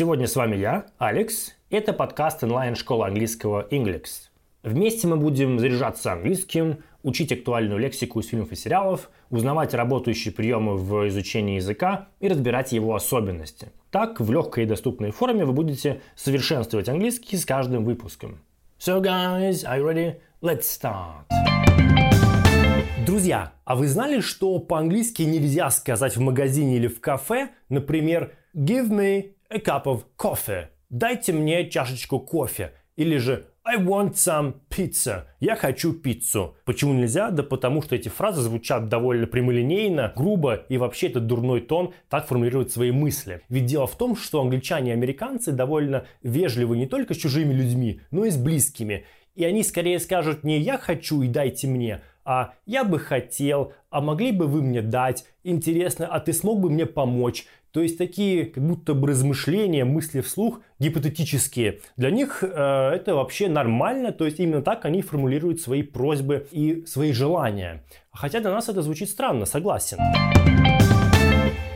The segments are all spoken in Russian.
Сегодня с вами я, Алекс. Это подкаст онлайн-школы английского Inglix. Вместе мы будем заряжаться английским, учить актуальную лексику из фильмов и сериалов, узнавать работающие приемы в изучении языка и разбирать его особенности. Так, в легкой и доступной форме вы будете совершенствовать английский с каждым выпуском. So guys, are you ready? Let's start! Друзья, а вы знали, что по-английски нельзя сказать в магазине или в кафе, например, give me a cup of coffee. Дайте мне чашечку кофе. Или же I want some pizza. Я хочу пиццу. Почему нельзя? Да потому что эти фразы звучат довольно прямолинейно, грубо и вообще это дурной тон так формулирует свои мысли. Ведь дело в том, что англичане и американцы довольно вежливы не только с чужими людьми, но и с близкими. И они скорее скажут не «я хочу и дайте мне», а «я бы хотел», «а могли бы вы мне дать», «интересно, а ты смог бы мне помочь», то есть такие как будто бы размышления, мысли вслух гипотетические. Для них э, это вообще нормально, то есть именно так они формулируют свои просьбы и свои желания. Хотя для нас это звучит странно, согласен.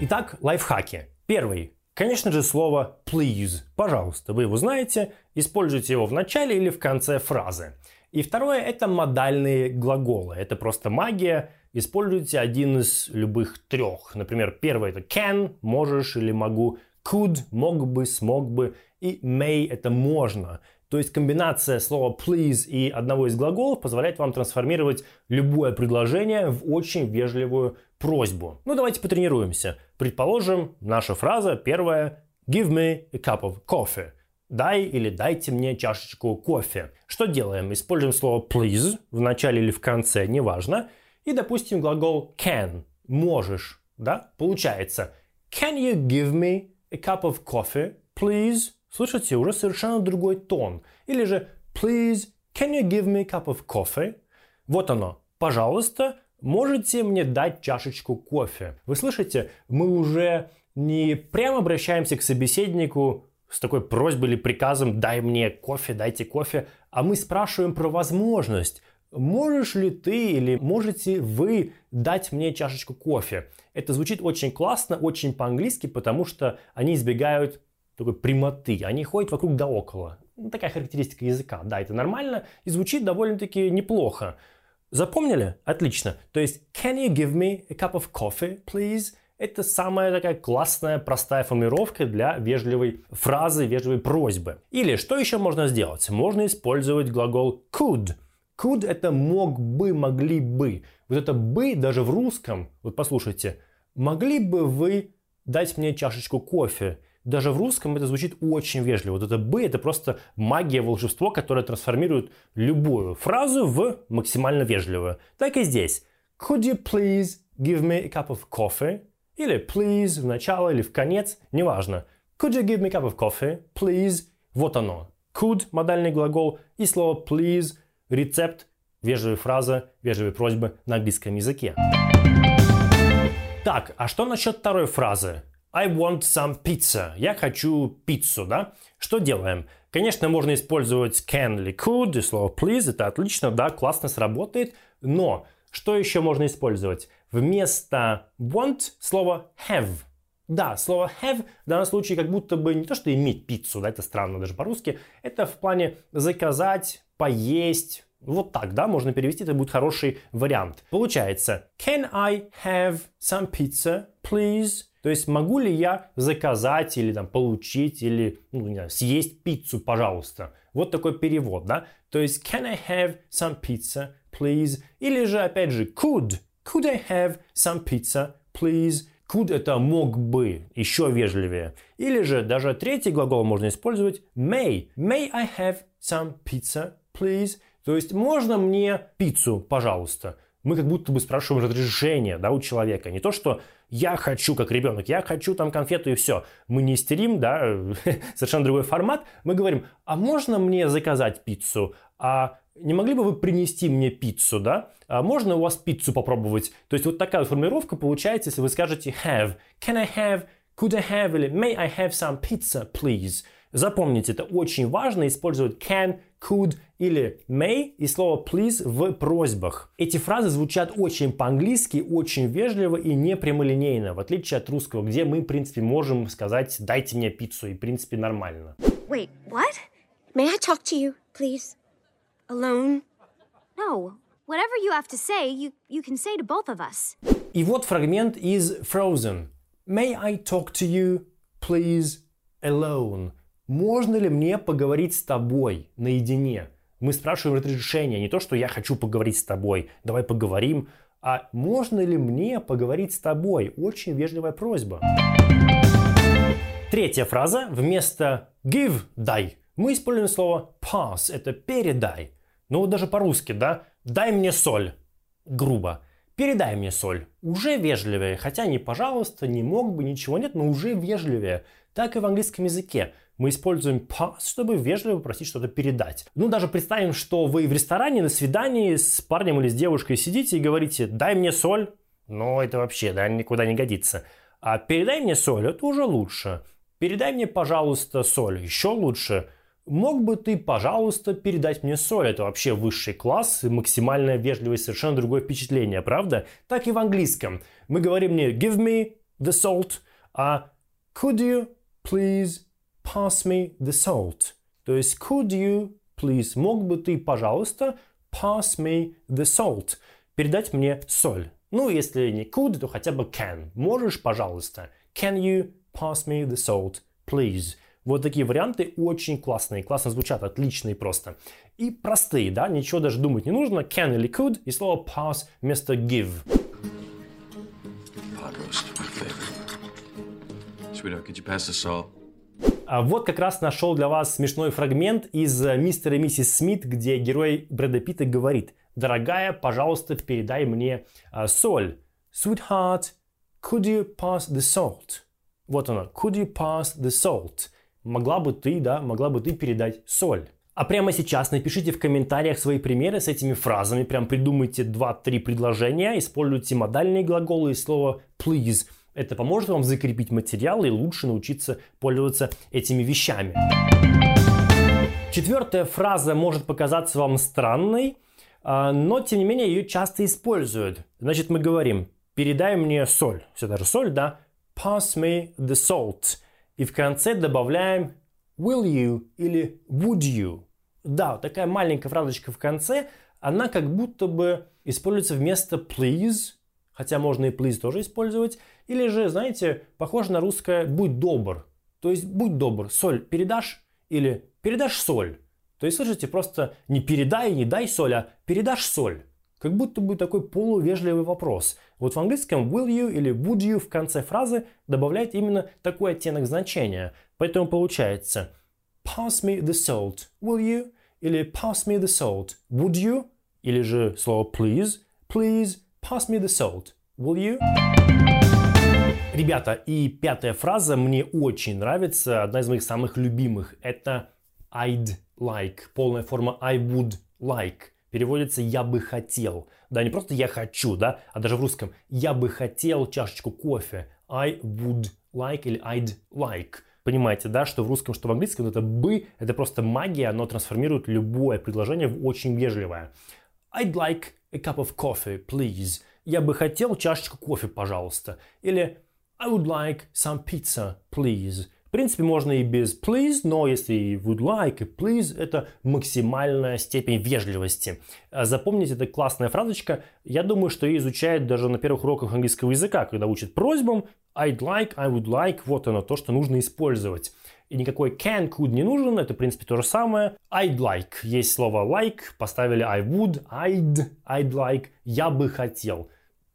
Итак, лайфхаки. Первый. Конечно же, слово please. Пожалуйста, вы его знаете, используйте его в начале или в конце фразы. И второе – это модальные глаголы. Это просто магия, используйте один из любых трех. Например, первый это can, можешь или могу, could, мог бы, смог бы, и may это можно. То есть комбинация слова please и одного из глаголов позволяет вам трансформировать любое предложение в очень вежливую просьбу. Ну давайте потренируемся. Предположим, наша фраза первая give me a cup of coffee. Дай или дайте мне чашечку кофе. Что делаем? Используем слово please в начале или в конце, неважно. И, допустим, глагол can – можешь, да? Получается Can you give me a cup of coffee, please? Слышите, уже совершенно другой тон. Или же Please, can you give me a cup of coffee? Вот оно. Пожалуйста, можете мне дать чашечку кофе? Вы слышите, мы уже не прямо обращаемся к собеседнику с такой просьбой или приказом «дай мне кофе, дайте кофе», а мы спрашиваем про возможность, Можешь ли ты или можете вы дать мне чашечку кофе? Это звучит очень классно, очень по-английски, потому что они избегают такой прямоты. Они ходят вокруг да около. Ну, такая характеристика языка. Да, это нормально и звучит довольно-таки неплохо. Запомнили? Отлично. То есть, can you give me a cup of coffee, please? Это самая такая классная, простая формулировка для вежливой фразы, вежливой просьбы. Или что еще можно сделать? Можно использовать глагол could – Could это мог бы, могли бы. Вот это бы даже в русском, вот послушайте, могли бы вы дать мне чашечку кофе? Даже в русском это звучит очень вежливо. Вот это бы это просто магия, волшебство, которое трансформирует любую фразу в максимально вежливую. Так и здесь. Could you please give me a cup of coffee? Или please в начало или в конец, неважно. Could you give me a cup of coffee, please? Вот оно. Could – модальный глагол и слово please – Рецепт, вежливая фраза, вежливые просьбы на английском языке. Так, а что насчет второй фразы? I want some pizza. Я хочу пиццу, да? Что делаем? Конечно, можно использовать can или could и слово please. Это отлично, да, классно сработает. Но что еще можно использовать? Вместо want слово have. Да, слово have в данном случае как будто бы не то, что иметь пиццу, да, это странно даже по-русски, это в плане заказать, поесть, вот так, да, можно перевести, это будет хороший вариант. Получается, can I have some pizza, please? То есть могу ли я заказать или там получить или ну, не знаю, съесть пиццу, пожалуйста. Вот такой перевод, да. То есть can I have some pizza, please? Или же опять же could. Could I have some pizza, please? Could это мог бы, еще вежливее. Или же даже третий глагол можно использовать may. May I have some pizza, please? То есть можно мне пиццу, пожалуйста? Мы как будто бы спрашиваем разрешение да, у человека. Не то, что я хочу, как ребенок, я хочу там конфету и все. Мы не истерим, да, совершенно другой формат. Мы говорим, а можно мне заказать пиццу? А не могли бы вы принести мне пиццу, да? А можно у вас пиццу попробовать? То есть вот такая формулировка получается, если вы скажете have. Can I have? Could I have? Или may I have some pizza, please? Запомните, это очень важно использовать can, could или may и слово please в просьбах. Эти фразы звучат очень по-английски, очень вежливо и не прямолинейно, в отличие от русского, где мы, в принципе, можем сказать «дайте мне пиццу» и, в принципе, нормально. Wait, what? May I talk to you, please? Alone? No. Whatever you have to say, you, you can say to both of us. И вот фрагмент из Frozen. May I talk to you, please, alone? Можно ли мне поговорить с тобой наедине? Мы спрашиваем разрешение, не то, что я хочу поговорить с тобой, давай поговорим, а можно ли мне поговорить с тобой? Очень вежливая просьба. Третья фраза. Вместо give – дай. Мы используем слово pass – это передай. Ну вот даже по-русски, да? Дай мне соль. Грубо. Передай мне соль. Уже вежливее. Хотя не пожалуйста, не мог бы, ничего нет, но уже вежливее. Так и в английском языке. Мы используем pass, чтобы вежливо просить что-то передать. Ну, даже представим, что вы в ресторане на свидании с парнем или с девушкой сидите и говорите «дай мне соль». Но это вообще, да, никуда не годится. А передай мне соль, это уже лучше. Передай мне, пожалуйста, соль, еще лучше. Мог бы ты, пожалуйста, передать мне соль? Это вообще высший класс максимальная вежливость, совершенно другое впечатление, правда? Так и в английском. Мы говорим не give me the salt, а could you please pass me the salt? То есть could you please, мог бы ты, пожалуйста, pass me the salt? Передать мне соль. Ну, если не could, то хотя бы can. Можешь, пожалуйста. Can you pass me the salt, please? Вот такие варианты очень классные, классно звучат, отличные просто. И простые, да, ничего даже думать не нужно. Can или could и слово pass вместо give. А вот как раз нашел для вас смешной фрагмент из «Мистера и миссис Смит», где герой Брэда Питта говорит «Дорогая, пожалуйста, передай мне а, соль». Sweetheart, could you pass the salt? Вот оно. Could you pass the salt? Могла бы ты, да, могла бы ты передать соль. А прямо сейчас напишите в комментариях свои примеры с этими фразами. Прям придумайте 2-3 предложения, используйте модальные глаголы и слово please. Это поможет вам закрепить материал и лучше научиться пользоваться этими вещами. Четвертая фраза может показаться вам странной, а, но тем не менее ее часто используют. Значит, мы говорим, передай мне соль. Все даже соль, да? Pass me the salt. И в конце добавляем will you или would you. Да, вот такая маленькая фразочка в конце, она как будто бы используется вместо please, хотя можно и please тоже использовать, или же, знаете, похоже на русское «будь добр». То есть «будь добр, соль передашь» или «передашь соль». То есть, слышите, просто не передай, не дай соль, а передашь соль. Как будто бы такой полувежливый вопрос. Вот в английском will you или would you в конце фразы добавляет именно такой оттенок значения. Поэтому получается pass me the salt, will you? Или pass me the salt, would you? Или же слово please, please pass me the salt, will you? Ребята, и пятая фраза мне очень нравится, одна из моих самых любимых. Это I'd like, полная форма I would like переводится «я бы хотел». Да, не просто «я хочу», да, а даже в русском «я бы хотел чашечку кофе». I would like или I'd like. Понимаете, да, что в русском, что в английском вот это «бы» — это просто магия, оно трансформирует любое предложение в очень вежливое. I'd like a cup of coffee, please. Я бы хотел чашечку кофе, пожалуйста. Или I would like some pizza, please принципе, можно и без please, но если и would like, и please, это максимальная степень вежливости. А запомните, это классная фразочка. Я думаю, что ее изучают даже на первых уроках английского языка, когда учат просьбам I'd like, I would like, вот оно, то, что нужно использовать. И никакой can, could не нужен, это, в принципе, то же самое. I'd like, есть слово like, поставили I would, I'd, I'd like, я бы хотел.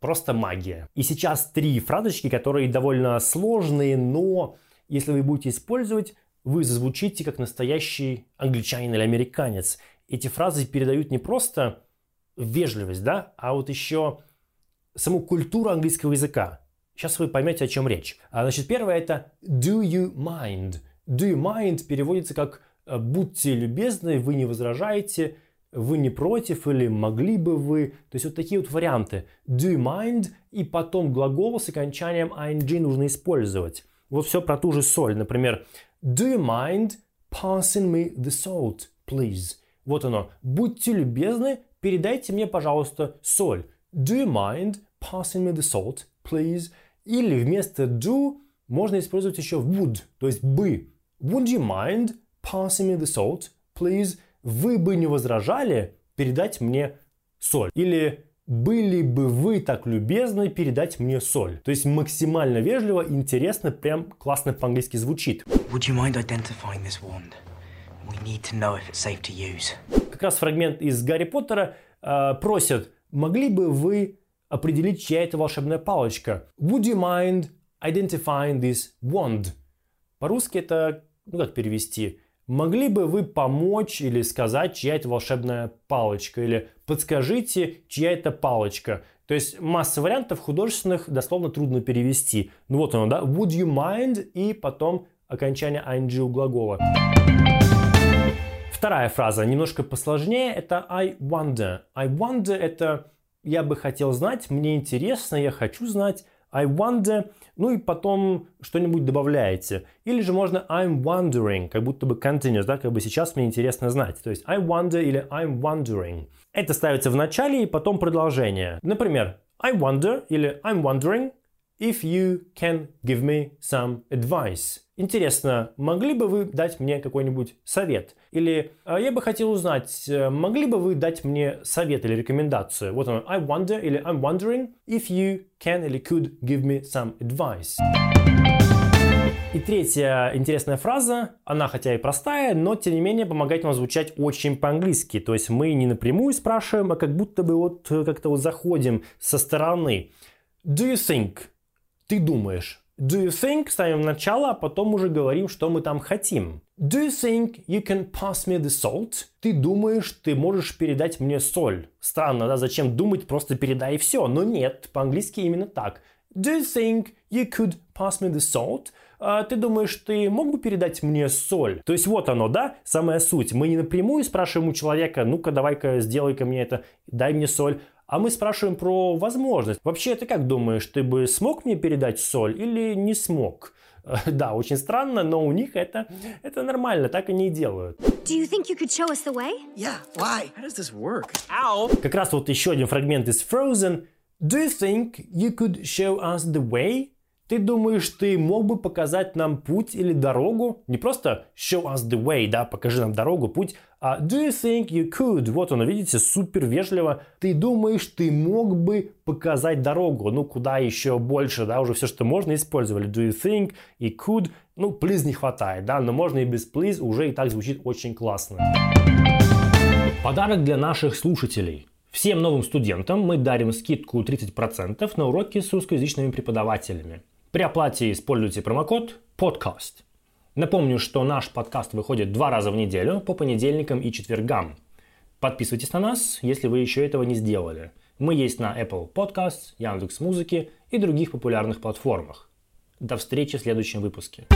Просто магия. И сейчас три фразочки, которые довольно сложные, но если вы будете использовать, вы зазвучите как настоящий англичанин или американец. Эти фразы передают не просто вежливость, да, а вот еще саму культуру английского языка. Сейчас вы поймете, о чем речь. А, значит, первое это do you mind. Do you mind переводится как э, будьте любезны, вы не возражаете, вы не против или могли бы вы. То есть вот такие вот варианты. Do you mind и потом глагол с окончанием ing нужно использовать. Вот все про ту же соль. Например, do you mind passing me the salt, please? Вот оно. Будьте любезны, передайте мне, пожалуйста, соль. Do you mind passing me the salt, please? Или вместо do можно использовать еще would, то есть бы. Would you mind passing me the salt, please? Вы бы не возражали передать мне соль. Или были бы вы так любезны передать мне соль? То есть максимально вежливо, интересно, прям классно по-английски звучит. Would you mind identifying this wand? We need to know if it's safe to use. Как раз фрагмент из Гарри Поттера э, просят, могли бы вы определить, чья это волшебная палочка? Would you mind identifying this wand? По-русски это, ну как перевести? Могли бы вы помочь или сказать, чья это волшебная палочка? Или подскажите, чья это палочка? То есть масса вариантов художественных дословно трудно перевести. Ну вот оно, да? Would you mind? И потом окончание ing у глагола. Вторая фраза, немножко посложнее, это I wonder. I wonder это я бы хотел знать, мне интересно, я хочу знать. I wonder, ну и потом что-нибудь добавляете. Или же можно I'm wondering, как будто бы continuous, да, как бы сейчас мне интересно знать. То есть I wonder или I'm wondering. Это ставится в начале и потом продолжение. Например, I wonder или I'm wondering if you can give me some advice. Интересно, могли бы вы дать мне какой-нибудь совет? Или «А, я бы хотел узнать, э, могли бы вы дать мне совет или рекомендацию? Вот он, I wonder или I'm wondering if you can или could give me some advice. И третья интересная фраза, она хотя и простая, но тем не менее помогает нам звучать очень по-английски. То есть мы не напрямую спрашиваем, а как будто бы вот э, как-то вот заходим со стороны. Do you think? Ты думаешь. Do you think ставим начало, а потом уже говорим, что мы там хотим. Do you think you can pass me the salt? Ты думаешь, ты можешь передать мне соль? Странно, да? Зачем думать, просто передай и все. Но нет, по-английски именно так. Do you think you could pass me the salt? А, ты думаешь, ты мог бы передать мне соль? То есть вот оно, да, самая суть. Мы не напрямую спрашиваем у человека, ну-ка давай-ка сделай-ка мне это, дай мне соль. А мы спрашиваем про возможность. Вообще, ты как думаешь, ты бы смог мне передать соль или не смог? Да, очень странно, но у них это, это нормально, так они и делают. Do you think you could show us the way? Yeah, why? How does this work? Ow! Как раз вот еще один фрагмент из Frozen. Do you think you could show us the way? Ты думаешь, ты мог бы показать нам путь или дорогу? Не просто show us the way, да, покажи нам дорогу, путь, а do you think you could? Вот оно, видите, супер вежливо. Ты думаешь, ты мог бы показать дорогу? Ну, куда еще больше, да, уже все, что можно, использовали. Do you think и could? Ну, please не хватает, да, но можно и без please, уже и так звучит очень классно. Подарок для наших слушателей. Всем новым студентам мы дарим скидку 30% на уроки с русскоязычными преподавателями. При оплате используйте промокод PODCAST. Напомню, что наш подкаст выходит два раза в неделю по понедельникам и четвергам. Подписывайтесь на нас, если вы еще этого не сделали. Мы есть на Apple Podcasts, Яндекс.Музыки и других популярных платформах. До встречи в следующем выпуске.